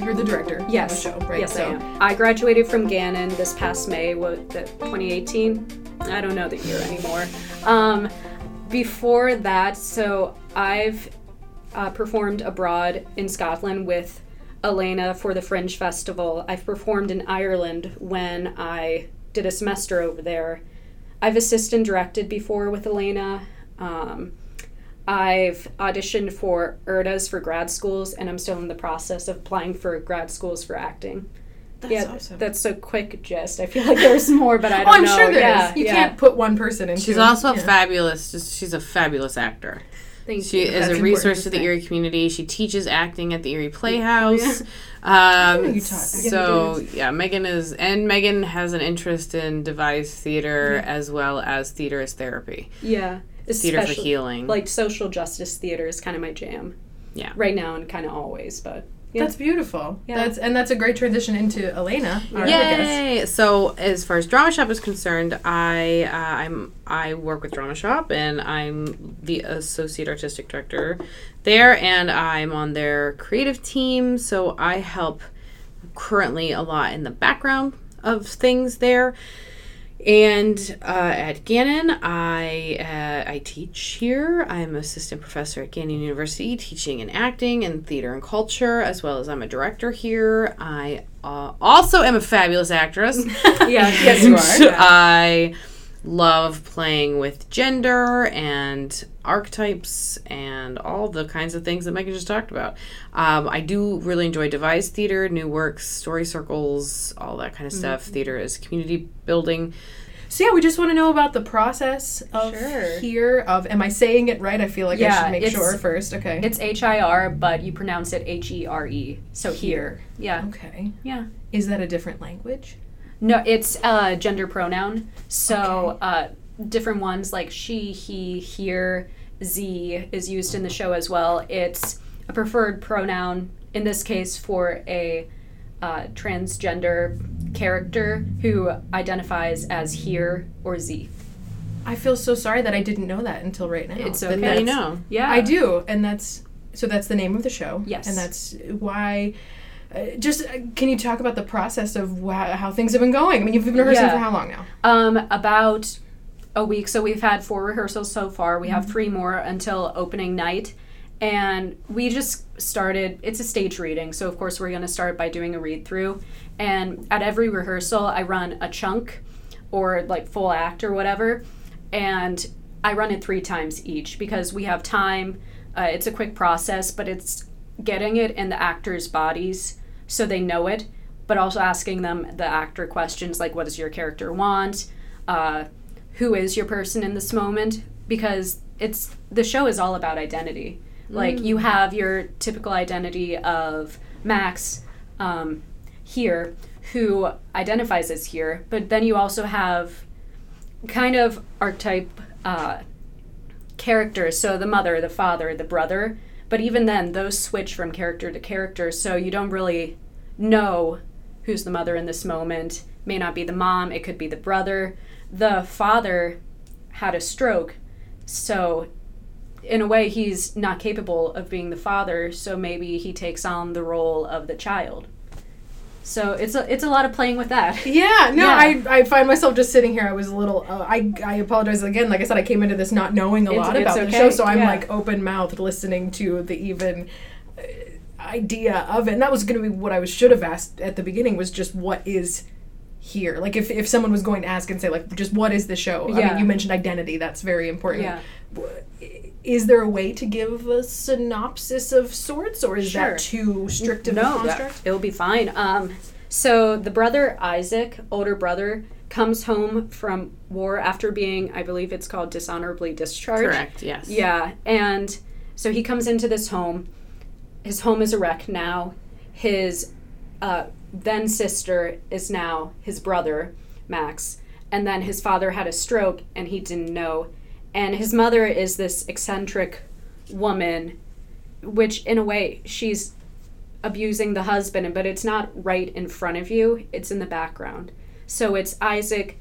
you're the director yes. of the show, right? Yes, I am. I graduated from Gannon this past May, what, the 2018? I don't know the year anymore. Um, before that, so I've uh, performed abroad in Scotland with Elena for the Fringe Festival. I've performed in Ireland when I did a semester over there. I've assisted and directed before with Elena. Um, I've auditioned for URTAs for grad schools, and I'm still in the process of applying for grad schools for acting. That's yeah, awesome. that's a quick gist. I feel like there's more, but I oh, don't I'm know. sure there is. yeah, You yeah. can't put one person into. She's also yeah. fabulous. Just she's a fabulous actor. Thank She you. is That's a resource to to the. Erie community. She teaches acting at the Erie Playhouse. Um, so yeah, Megan is, and Megan has an interest in devised theater as well as theater as therapy, Yeah, theater for healing. like social justice theater is kind of my jam. Yeah. right now and kind of always, but yeah. That's beautiful. Yeah. That's and that's a great transition into Elena. Our other guest. Yay! So as far as Drama Shop is concerned, I uh, I'm I work with Drama Shop and I'm the associate artistic director there, and I'm on their creative team. So I help currently a lot in the background of things there. And uh, at Gannon, I uh, I teach here. I'm assistant professor at Gannon University, teaching and acting and theater and culture, as well as I'm a director here. I uh, also am a fabulous actress. yeah, yes you are. I love playing with gender and archetypes and all the kinds of things that Megan just talked about. Um, I do really enjoy devised theater, new works, story circles, all that kind of stuff. Theater is community building. So yeah, we just want to know about the process of Sure. here. Of am I saying it right? I feel like I should make sure first. Okay. It's H I R, but you pronounce it H E R E. So here, yeah, okay. yeah. Is that a different language? No, it's uh, gender pronoun. So uh, different ones like she, he, here, z is used in the show as well. It's a preferred pronoun in this case for a uh, transgender character who identifies as here or z. I feel so sorry that I didn't know that until right now. It's okay. Now you know. Yeah, I do, and that's so. That's the name of the show. Yes. and that's why. Uh, just uh, can you talk about the process of wha- how things have been going? I mean, you've been rehearsing Yeah. for how long now? Um, about a week. So we've had four rehearsals so far. We have three more until opening night. And we just started, it's a stage reading. So, of course, we're going to start by doing a read through. And at every rehearsal, I run a chunk or like full act or whatever. And I run it three times each because we have time. Uh, it's a quick process, but it's getting it in the actors' bodies so they know it, but also asking them the actor questions like, what does your character want? Uh, who is your person in this moment? Because it's the show is all about identity. Like you have your typical identity of Max um, here, who identifies as here, but then you also have kind of archetype uh, characters. So the mother, the father, the brother. But even then, those switch from character to character, so you don't really know who's the mother in this moment. May not be the mom, it could be the brother. The father had a stroke, so in a way, he's not capable of being the father, so maybe he takes on the role of the child. So it's a it's a lot of playing with that. Yeah, no, Yeah. I, I find myself just sitting here. I was a little. Uh, I I apologize again. Like I said, I came into this not knowing a It's- lot it's about the show, so I'm yeah. like open mouthed listening to the even uh, idea of it. And that was going to be what I was should have asked at the beginning. Was just what is here? Like if if someone was going to ask and say like just what is the show? I Yeah. mean, you mentioned identity. That's very important. Yeah. Is there a way to give a synopsis of sorts, or is Sure. that too strict of a no, construct? that, it'll be fine. Um, so the brother Isaac, older brother, comes home from war after being, I believe it's called dishonorably discharged. Correct. Yes. Yeah, and so he comes into this home. His home is a wreck now. His uh, then sister is now his brother, Max. And then his father had a stroke and he didn't know. And his mother is this eccentric woman, which in a way she's abusing the husband, but it's not right in front of you, it's in the background. So it's Isaac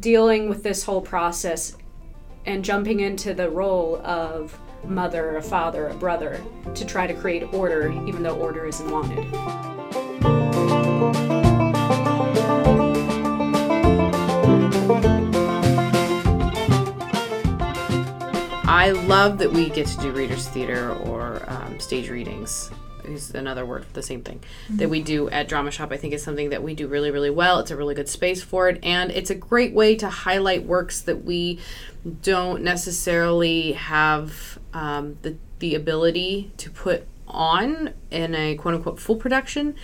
dealing with this whole process and jumping into the role of mother, a father, a brother, to try to create order, even though order isn't wanted. I love that we get to do readers theater or um, stage readings. Is another word for the same thing that we do at Drama Shop. I think is something that we do really, really well. It's a really good space for it, and it's a great way to highlight works that we don't necessarily have um, the the ability to put on in a quote unquote full production.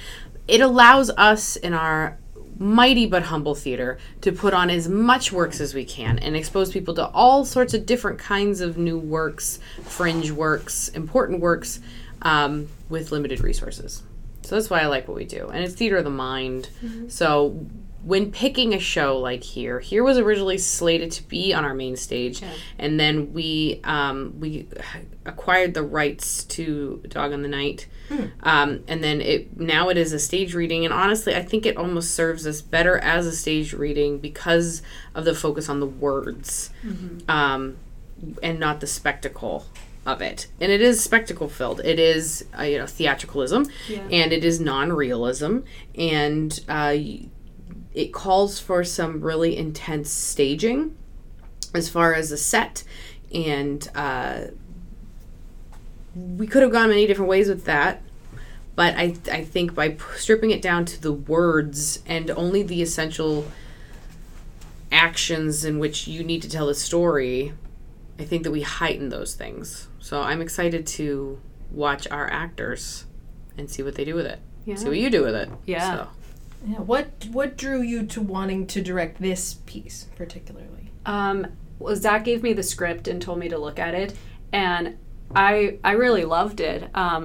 It allows us in our mighty but humble theater to put on as much works as we can and expose people to all sorts of different kinds of new works, fringe works, important works um, with limited resources. So that's why I like what we do. And it's theater of the mind. So when picking a show like here, here was originally slated to be on our main stage, and then we um, we acquired the rights to Dog on the Night, um, and then it now it is a stage reading. And honestly, I think it almost serves us better as a stage reading because of the focus on the words, um, and not the spectacle of it. And it is spectacle filled. It is uh, you know theatricalism, Yeah. and it is non-realism, and uh, it calls for some really intense staging as far as a set and uh, we could have gone many different ways with that but I, I think by stripping it down to the words and only the essential actions in which you need to tell the story i think that we heighten those things so i'm excited to watch our actors and see what they do with it Yeah. see what you do with it Yeah. so. Yeah. What what drew you to wanting to direct this piece particularly? Um, well, Zach gave me the script and told me to look at it, and I I really loved it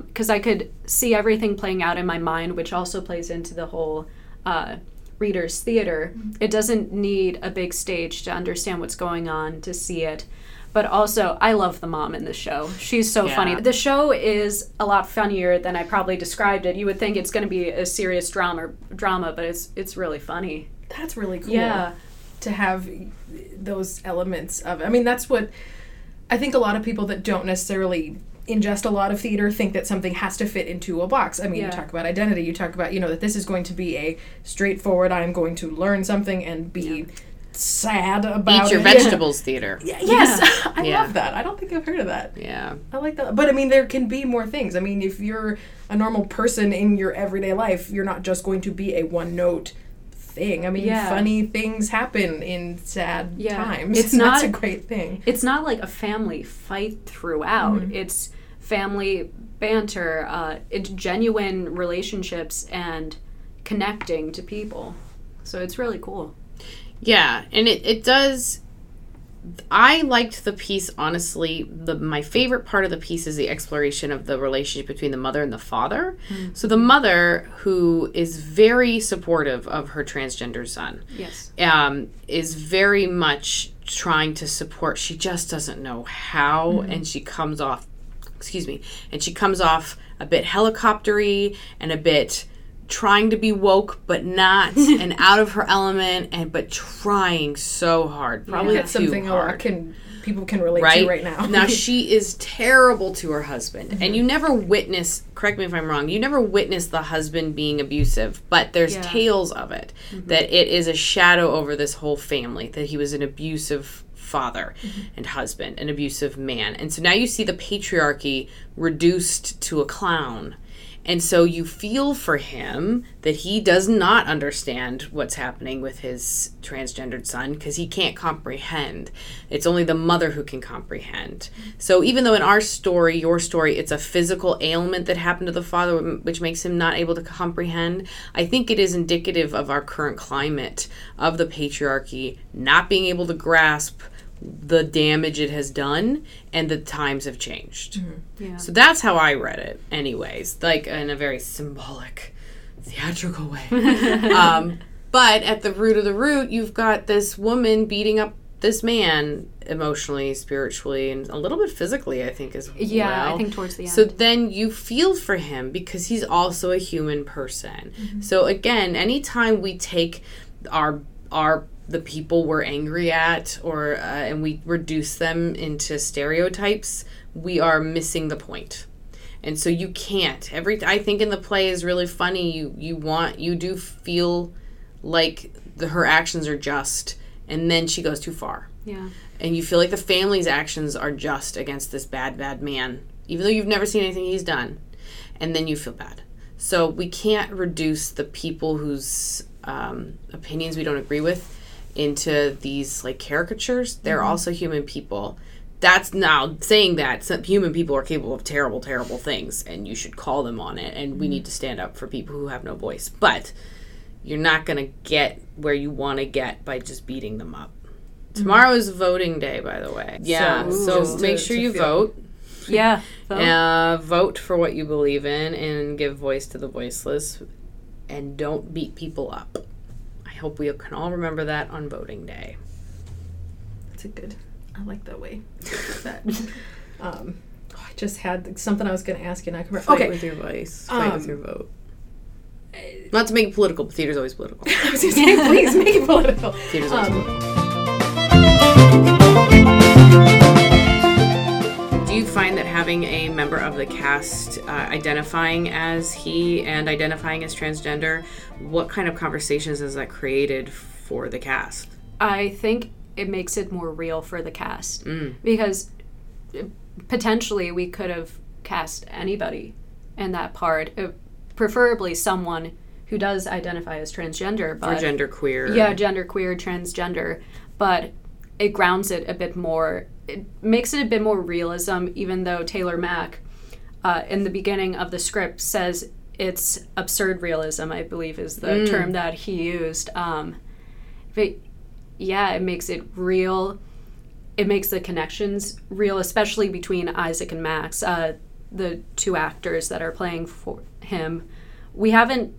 because I could see everything playing out in my mind, which also plays into the whole uh, reader's theater. It doesn't need a big stage to understand what's going on to see it. But also, I love the mom in the show. She's so Yeah. funny. The show is a lot funnier than I probably described it. You would think it's going to be a serious drama, drama, but it's it's really funny. That's really cool. Yeah. To have those elements of I mean that's what I think a lot of people that don't necessarily ingest a lot of theater think that something has to fit into a box. I mean, Yeah. you talk about identity, you talk about, you know, that this is going to be a straightforward I'm going to learn something and be sad about eat your it. vegetables theater Yeah. Yes. I Yeah. love that. I don't think I've heard of that. yeah I like that. But I mean, there can be more things. I mean, if you're a normal person in your everyday life, you're not just going to be a one note thing. I mean, Yeah. funny things happen in sad Yeah. times. It's and that's not- a great thing. it's not like a family fight throughout. Mm-hmm. It's family banter, uh, it's genuine relationships and connecting to people. So it's really cool. Yeah, and it, it does. I liked the piece honestly. The my favorite part of the piece is the exploration of the relationship between the mother and the father. So the mother, who is very supportive of her transgender son, Yes. um, is very much trying to support. She just doesn't know how, and she comes off, excuse me, and she comes off a bit helicoptery and a bit trying to be woke but not and out of her element and but trying so hard probably That's too something a lot hard can people can relate right to right now. now she is terrible to her husband Mm-hmm. and you never witness correct me if i'm wrong you never witness the husband being abusive but there's Yeah. tales of it that it is a shadow over this whole family that he was an abusive father and husband an abusive man and so now you see the patriarchy reduced to a clown and so you feel for him that he does not understand what's happening with his transgendered son because he can't comprehend. It's only the mother who can comprehend. So even though in our story, your story, it's a physical ailment that happened to the father, which makes him not able to comprehend, I think it is indicative of our current climate of the patriarchy not being able to grasp the damage it has done and the times have changed. Yeah. So that's how I read it, anyways, like in a very symbolic, theatrical way. um, but at the root of the root, you've got this woman beating up this man emotionally, spiritually, and a little bit physically, I think, as Yeah, well. I think towards the end. So then you feel for him because he's also a human person. Mm-hmm. So again, anytime we take our our the people we're angry at or uh, and we reduce them into stereotypes we are missing the point. And so you can't. Every i think in the play is really funny. You you want you do feel like the, her actions are just and then she goes too far. Yeah. and you feel like the family's actions are just against this bad bad man even though you've never seen anything he's done. And then you feel bad. So we can't reduce the people whose um, opinions we don't agree with into these like caricatures they're mm-hmm. also human people that's now saying that some human people are capable of terrible terrible things and you should call them on it and we mm-hmm. need to stand up for people who have no voice but you're not going to get where you want to get by just beating them up mm-hmm. Tomorrow is voting day, by the way. Yeah, So, so, just to- make sure to you feel- vote. Yeah. vote. Uh, vote for what you believe in and give voice to the voiceless. And don't beat people up. I hope we can all remember that on voting day. That's a good. I like that way. that. Um, oh, I just had something I was going to ask you, and I can. Fight Okay, with your voice. Fight with Um, your vote. Not to make it political, but theater's always political. I was going to say, please make it political. Theater's always Um, political. Do you find that having a member of the cast uh, identifying as he and identifying as transgender, what kind of conversations has that created for the cast? I think it makes it more real for the cast Mm. because uh, potentially we could have cast anybody in that part, uh, preferably someone who does identify as transgender, Or gender queer? yeah, gender queer, transgender, but it grounds it a bit more. It makes it a bit more realism, even though Taylor Mac, uh, in the beginning of the script, says it's absurd realism. I believe is the term that he used. Um, but yeah, it makes it real. It makes the connections real, especially between Isaac and Max, uh, the two actors that are playing for him. We haven't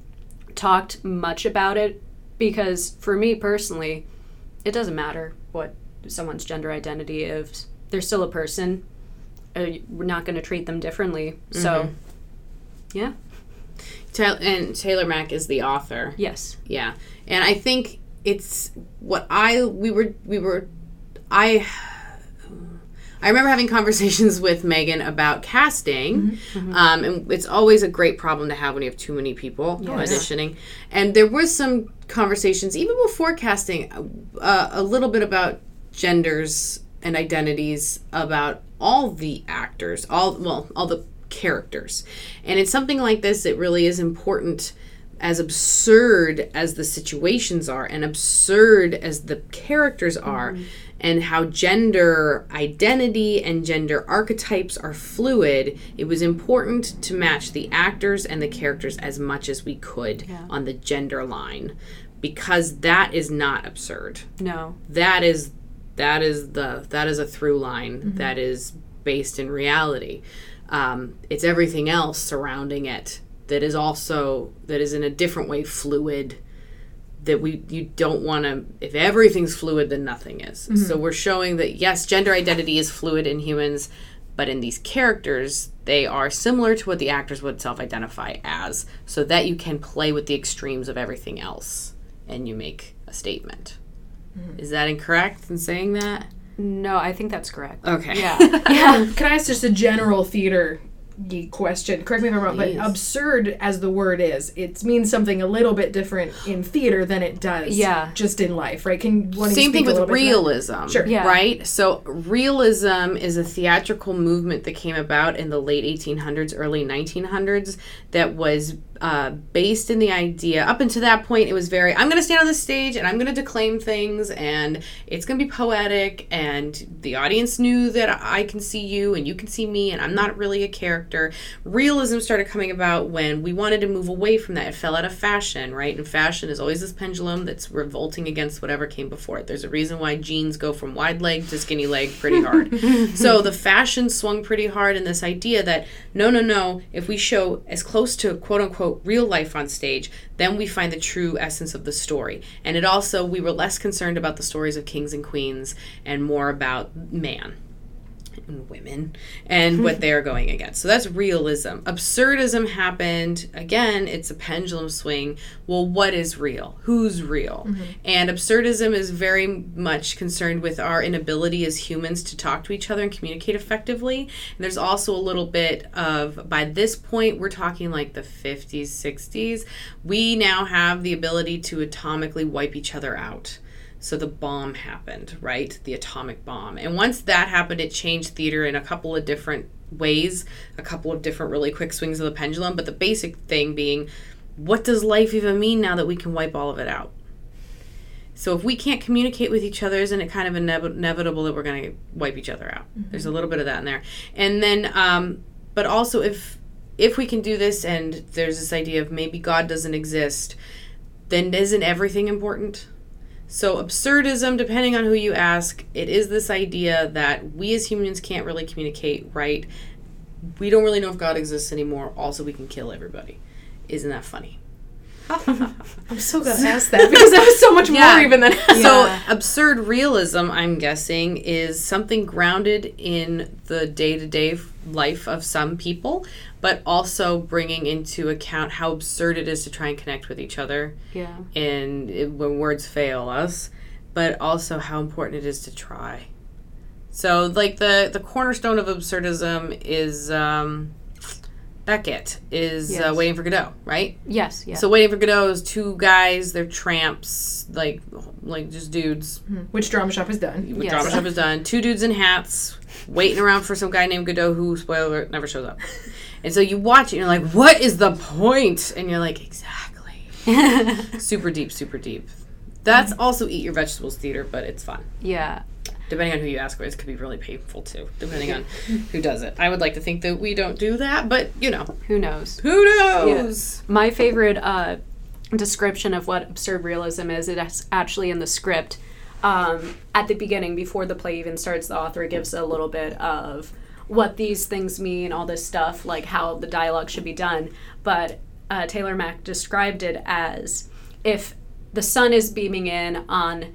talked much about it because, for me personally, it doesn't matter what someone's gender identity is. They're still a person. Uh, we're not going to treat them differently. So, yeah, Ta- and Taylor Mac is the author. yes, Yeah, and I think it's what I we were we were I I remember having conversations with Megan about casting, Um, and it's always a great problem to have when you have too many people Yes. auditioning. And there was some conversations even before casting, uh, a little bit about genders and identities about all the actors, all well, all the characters. And in something like this, it really is important as absurd as the situations are and absurd as the characters are mm-hmm. and how gender identity and gender archetypes are fluid it was important to match the actors and the characters as much as we could on the gender line because that is not absurd. No, that is that is the that is a through line that is based in reality. Um, it's everything else surrounding it that is also that is in a different way fluid that we you don't want to if everything's fluid then nothing is. So we're showing that yes gender identity is fluid in humans but in these characters they are similar to what the actors would self-identify as so that you can play with the extremes of everything else and you make a statement Mm-hmm. is that incorrect in saying that no, I think that's correct. okay Yeah, yeah, Can I ask just a general theater geek question? Correct me if I'm wrong, Please. but absurd as the word is, it means something a little bit different in theater than it does Yeah. just in life, right? Can one Same thing speak a with little bit to that? realism. Sure. Yeah. Right? So, realism is a theatrical movement that came about in the late 1800s, early 1900s, that was uh, based in the idea. Up until that point, it was very I'm going to stand on this stage and I'm going to declaim things, and it's going to be poetic, and the audience knew that I can see you and you can see me, and I'm not really a character. Realism started coming about when we wanted to move away from that. It fell out of fashion, right? And fashion is always this pendulum that's revolting against whatever came before it. There's a reason why jeans go from wide leg to skinny leg pretty hard. so the fashion swung pretty hard in this idea that no, no, no, if we show as close to quote real life on stage, then we find the true essence of the story. And it also, we were less concerned about the stories of kings and queens and more about man. And women and what hmm. they're going against. So that's realism. Absurdism happened again, it's a pendulum swing. Well, what is real? Who's real? Mm-hmm. And absurdism is very much concerned with our inability as humans to talk to each other and communicate effectively. And there's also a little bit of by this point we're talking like the 50s, 60s, we now have the ability to atomically wipe each other out. So the bomb happened, right? The atomic bomb. And once that happened, it changed theater in a couple of different ways, a couple of different really quick swings of the pendulum. But the basic thing being, what does life even mean now that we can wipe all of it out? So if we can't communicate with each other, isn't it kind of inev- inevitable that we're going to wipe each other out? There's a little bit of that in there, and then, um, but also if if we can do this, and there's this idea of maybe God doesn't exist, then isn't everything important? So, absurdism, depending on who you ask, it is this idea that we as humans can't really communicate right. We don't really know if God exists anymore. Also, we can kill everybody. Isn't that funny? I'm so glad I asked that because that was so much Yeah. more even than So, absurd realism, I'm guessing, is something grounded in the day to day life of some people, but also bringing into account how absurd it is to try and connect with each other Yeah. and it, when words fail us, but also how important it is to try. So, like the the cornerstone of absurdism is um, Beckett is uh, waiting for Godot, right? Yes. Yeah. So, waiting for Godot is two guys. They're tramps, like like just dudes. which drama shop is done. With Yes. drama shop is done. Two dudes in hats waiting around for some guy named Godot who spoiler alert, never shows up. And so you watch it and you're like, what is the point? And you're like, exactly. super deep, super deep. That's also eat your vegetables theater, but it's fun. yeah. Depending on who you ask, it could be really painful too, depending on who does it. I would like to think that we don't do that, but you know, Who knows? who knows? My favorite uh, description of what absurd realism is, it's actually in the script. Um, at the beginning, before the play even starts, the author gives a little bit of what these things mean, all this stuff, like how the dialogue should be done. But uh, Taylor Mac described it as if the sun is beaming in on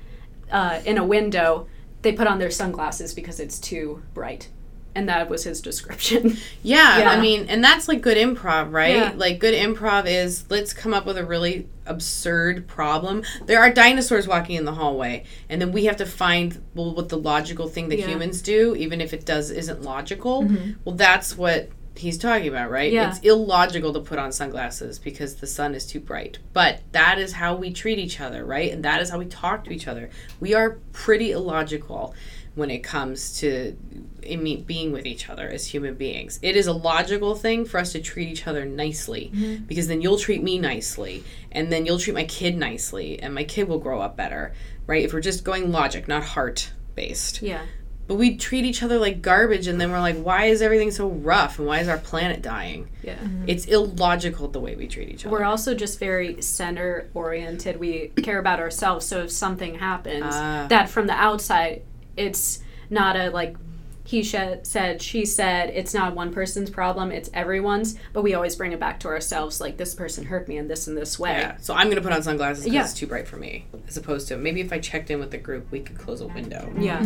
uh, in a window, they put on their sunglasses because it's too bright. And that was his description. Yeah, Yeah. I mean, and that's like good improv, right? Yeah. Like good improv is let's come up with a really absurd problem. There are dinosaurs walking in the hallway, and then we have to find well what the logical thing that Yeah. humans do, even if it does isn't logical. Mm-hmm. Well, that's what he's talking about, right? Yeah. It's illogical to put on sunglasses because the sun is too bright. But that is how we treat each other, right? And that is how we talk to each other. We are pretty illogical when it comes to being with each other as human beings. It is a logical thing for us to treat each other nicely mm-hmm. because then you'll treat me nicely and then you'll treat my kid nicely and my kid will grow up better, right? If we're just going logic, not heart based. yeah. But we treat each other like garbage and then we're like, why is everything so rough and why is our planet dying? Yeah. It's illogical the way we treat each other. We're also just very center oriented. We care about ourselves. So if something happens, Ah. that from the outside, it's not a like he sh- said, she said, it's not one person's problem, it's everyone's. But we always bring it back to ourselves like this person hurt me in this and this way. yeah, so I'm gonna put on sunglasses because Yeah. it's too bright for me, as opposed to maybe if I checked in with the group, we could close a window. Yeah.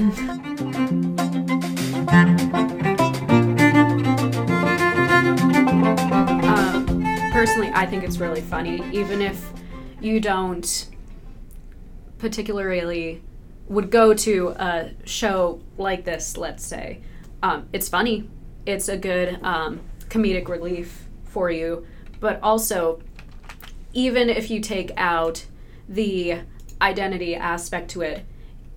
Um, personally, I think it's really funny, even if you don't particularly would go to a show like this. Let's say um, it's funny, it's a good um, comedic relief for you, but also even if you take out the identity aspect to it,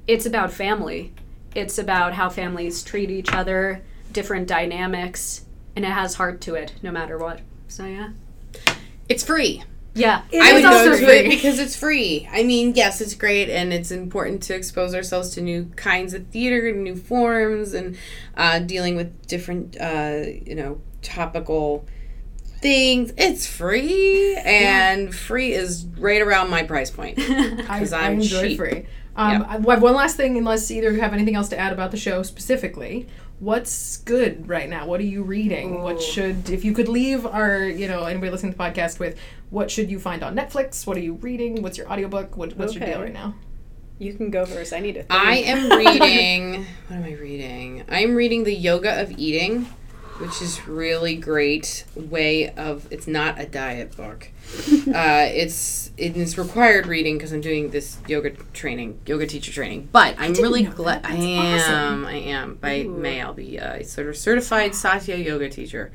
it's about family. It's about how families treat each other, different dynamics, and it has heart to it no matter what. So yeah. It's free. Yeah. It I would also go to free. it because it's free. I mean, yes, it's great, and it's important to expose ourselves to new kinds of theater, new forms, and uh, dealing with different, uh, you know, topical things. It's free, and free is right around my price point. because I I'm enjoy cheap. free. Um, I have one last thing, unless either of you have anything else to add about the show specifically. What's good right now? What are you reading? What should, if you could leave our, you know, anybody listening to the podcast with, what should you find on Netflix? What are you reading? What's your audiobook? What, what's your deal right now? You can go first. I need to. Think. I am reading. what am I reading? I'm reading the Yoga of Eating, which is really great way of. It's not a diet book. uh, it's it is required reading because I'm doing this yoga training, yoga teacher training. But I'm really glad. I am. I am. By Ooh. May, I'll be a sort of certified Satya yoga teacher.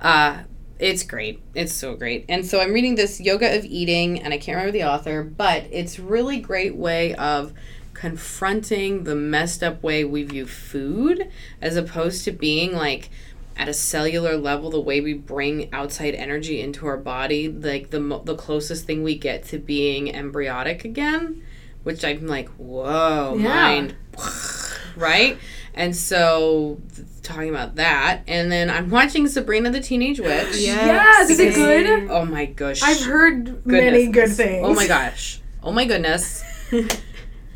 Uh, it's great. It's so great. And so I'm reading this Yoga of Eating, and I can't remember the author, but it's really great way of confronting the messed up way we view food as opposed to being like at a cellular level the way we bring outside energy into our body like the mo- the closest thing we get to being embryotic again which i'm like whoa Yeah. mind. Right? And so th- talking about that and then i'm watching sabrina the teenage witch. Yes, yes is it good? oh my gosh. I've heard many good things. oh my gosh. Oh my goodness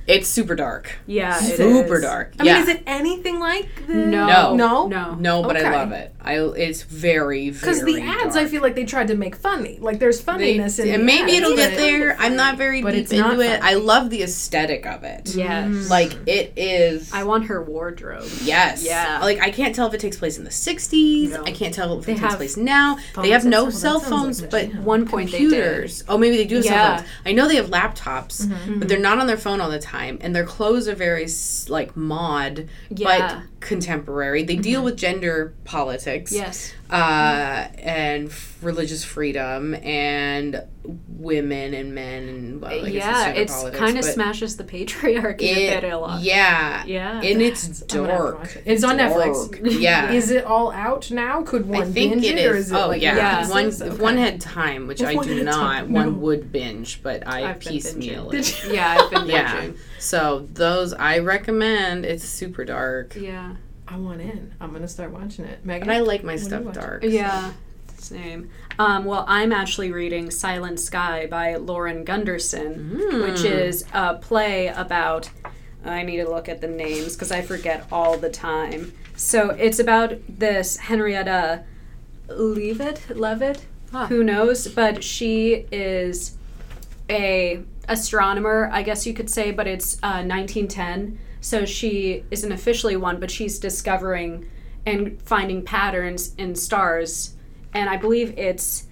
it's super dark Yeah, it super is. dark I yeah mean, is it anything like the No. No? No. no but Okay. i love it i it's very Because the ads, I feel like they tried to make funny. Like there's funniness in it. and the maybe ads, it'll get there. I'm not very But deep it's not into it. funny. I love the aesthetic of it. Yes. Like it is. I want her wardrobe. yes. Yeah. Like I can't tell if it takes place in the 60s. No. I can't tell if They it takes place now. They have no cell Well, that sounds phones, like but. One point they did. computers. Oh, maybe they do have Yeah. cell phones. I know they have laptops, Mm-hmm. but they're not on their phone all the time, and their clothes are very like mod, Yeah. but contemporary. They Mm-hmm. deal with gender politics Yes. uh, and f- religious freedom and women and men and well, I yeah, gender it's politics, kind of smashes the patriarchy it- a bit a lot. Yeah, Yeah. and it's I'm gonna have to dark. it. It's on Dark. Netflix. Yeah, Is it all out now? Could one I think binge it it, or is. is it oh like yeah, Yeah. If one pieces? if Okay. one had time, which If I do not, time, one no. would binge, but I I've piecemeal Did it. Yeah, I've been Yeah. binging. So those I recommend. It's super dark, Yeah. I want in. I'm gonna start watching it. Megan, but I like my What do you stuff dark. Yeah. Same. Um, well, I'm actually reading Silent Sky by Lauren Gunderson, which Mm. is a play about. I need to look at the names because I forget all the time. So it's about this Henrietta Leavitt, Levitt, Huh. who knows, but she is a astronomer, I guess you could say, but it's uh, 1910. So she isn't officially one, but she's discovering and finding patterns in stars. And I believe it's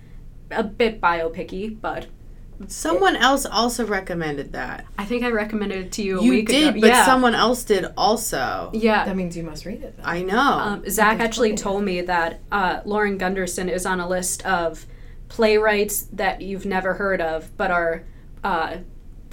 a bit biopicky, but Someone else also recommended that. I think I recommended it to you a You week did, ago. but yeah. someone else did also. yeah. that means you must read it. Then. I know. Um, Zach Okay, actually cool. told me that uh, Lauren Gunderson is on a list of playwrights that you've never heard of, but are uh,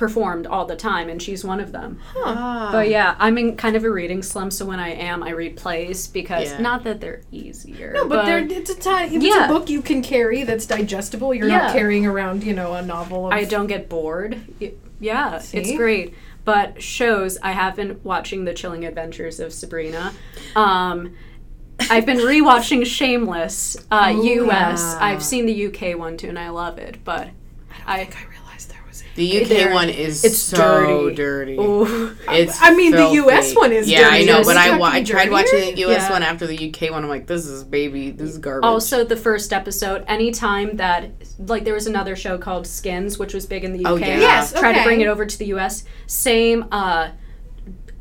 performed all the time, and she's one of them. Ah. But yeah, I'm in kind of a reading slump, so when I am, I read plays because Yeah. not that they're easier. no, but, they're, it's a time. If Yeah. a book you can carry that's digestible, you're Yeah. not carrying around, you know, a novel. Of, I don't get bored. Y- Yeah, it's great. But shows, I have been watching The Chilling Adventures of Sabrina. Um, I've been rewatching Shameless uh, Oh, US. yeah. I've seen the UK one too, and I love it. But I I, the UK They're- one is it's so dirty. dirty. It's I mean, the. US one is Yeah, I know, Does but I, wa- I tried watching the US Yeah. one after the UK one. I'm like, this is baby, this is garbage. Also, the first episode, anytime that, like, there was another show called Skins, which was big in the UK. Oh, yeah. Yes, Tried to bring it over to the US. Same uh,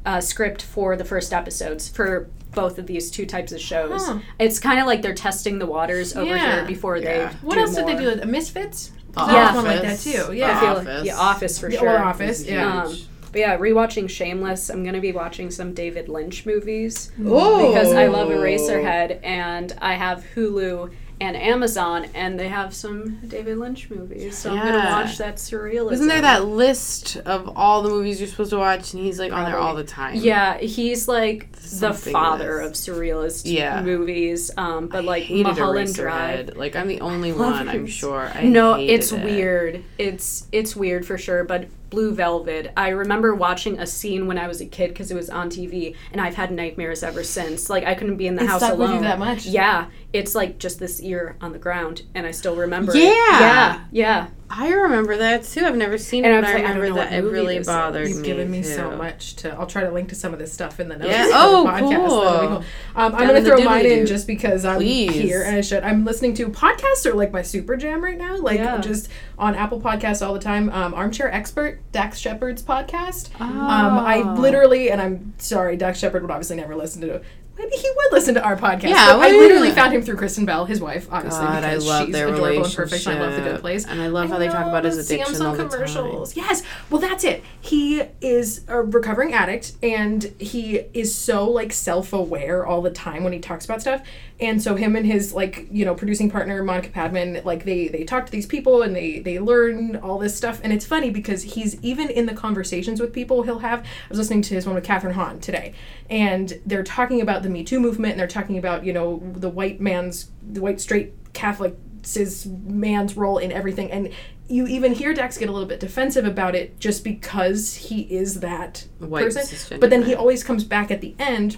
uh, script for the first episodes for both of these two types of shows. Huh. It's kind of like they're testing the waters over Yeah. here before Yeah. they. What do else did they do? A Misfits. The There was one Office. like that too. The Yeah. I feel Office. like the Office for Yeah, sure. Or Office. Yeah. Um, but yeah, rewatching Shameless. I'm gonna be watching some David Lynch movies oh, because I love Eraserhead and I have Hulu and Amazon and they have some David Lynch movies. So I'm gonna watch that surrealism. Isn't there that list of all the movies you're supposed to watch, and he's like on there all the time? Yeah, he's like the father of surrealist Yeah. movies. Um, but I like Mulholland Drive. Like I'm the only one, I'm sure. I no, it's it. weird. It's it's weird for sure. But Blue Velvet, I remember watching a scene when I was a kid because it was on TV, and I've had nightmares ever since. Like I couldn't be in the It house stuck with alone you that much? Yeah, it's like just this ear on the ground, and I still remember. Yeah. it. yeah, yeah. I remember that too. I've never seen And it, I but I like, I don't remember know that what it really this is. bothered You've me. given me so much to. I'll try to link to some of this stuff in the notes. Yeah. of the Oh, podcast. That'll be cool. Um, I'm going to throw mine in just because I'm Please. here and I should. I'm listening to podcasts are like my super jam right now. Like Yeah. just on Apple Podcasts all the time. Um, Armchair Expert, Dax Shepard's podcast. Oh. Um, I literally, and I'm sorry, Dax Shepard would obviously never listen to. Maybe he would listen to our podcast. Yeah, I literally yeah. found him through Kristen Bell, his wife, obviously, God, I because love she's their adorable and perfect. And I love the Good Place. And I love how they talk about his addiction all some the time. commercials. Yes. Well, that's it. He is a recovering addict, and he is so like self-aware all the time when he talks about stuff. And so him and his like you know producing partner Monica Padman, like they they talk to these people and they they learn all this stuff. And it's funny because he's even in the conversations with people he'll have. I was listening to his one with Kathryn Hahn today, and they're talking about the Me Too movement, and they're talking about you know the white man's the white straight Catholic cis man's role in everything and you even hear Dax get a little bit defensive about it just because he is that White person. But then he always comes back at the end.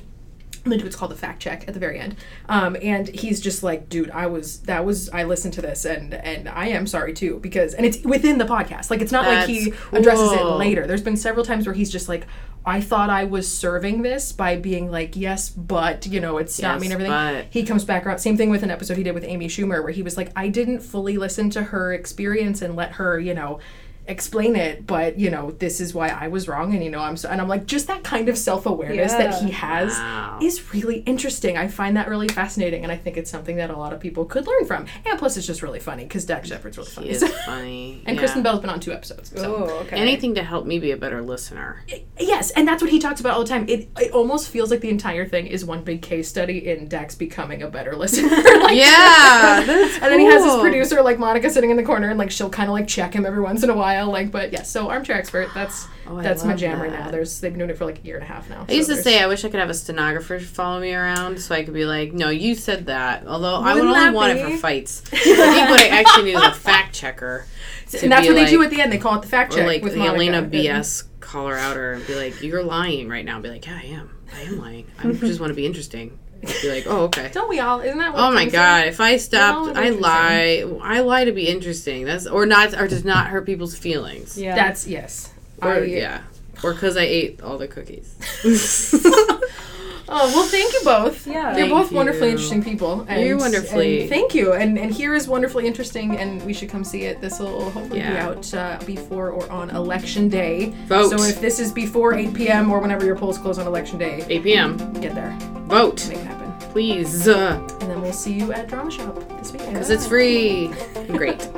They do what's called the fact check at the very end, um, and he's just like, "Dude, I was that was I listened to this and and I am sorry too because and it's within the podcast. Like it's not like he That's addresses it later. There's been several times where he's just like, I thought I was serving this by being like, yes, but you know, it's not Yes, me and everything. but- He comes back around. Same thing with an episode he did with Amy Schumer, where he was like, I didn't fully listen to her experience and let her, you know, explain it, but you know, this is why I was wrong, and you know, I'm so, and I'm like, just that kind of self awareness that he has Wow. is really interesting. I find that really fascinating, and I think it's something that a lot of people could learn from. And plus, it's just really funny because Dax Shepard's really funny. Is funny. and yeah. Kristen Bell's been on two episodes. So. Oh, okay. Anything to help me be a better listener. Yes, and that's what he talks about all the time. It it almost feels like the entire thing is one big case study in Dax becoming a better listener. Like, Yeah, And then he has his producer like Monica sitting in the corner and like she'll kind of like check him every once in a while. Like, but yes, so armchair expert. That's Oh, that's my jam right now. There's they've been doing it for like a year and a half now. I used to say I wish I could have a stenographer follow me around so I could be like, "No, you said that." Although I would only that want it for fights. I think what I actually need is a fact checker. and that's be what they do at the end. They call it the fact Or check like with the Monica. Elena BS call her out or be like, "You're lying right now." Be like, "Yeah, I am. I am lying. I just want to be interesting." Be like, "Oh, okay." Don't we all? Isn't that? What Oh my Kim said? god! If I all stopped, I lie. I lie to be interesting. That's or not, or does not hurt people's feelings. yeah. That's yes. Or I, yeah, or because I ate all the cookies. Oh well, thank you both. Yeah. you're Thank both wonderfully interesting people. And, You're wonderfully- and thank you. And and here is wonderfully interesting, and we should come see it. This will hopefully be out uh, before or on election day. Vote. So if this is before 8 p.m. or whenever your polls close on election day, 8 p.m. get there, Vote, make it happen, please, and then we'll see you at Drama Shop this weekend. Because it's free. Great.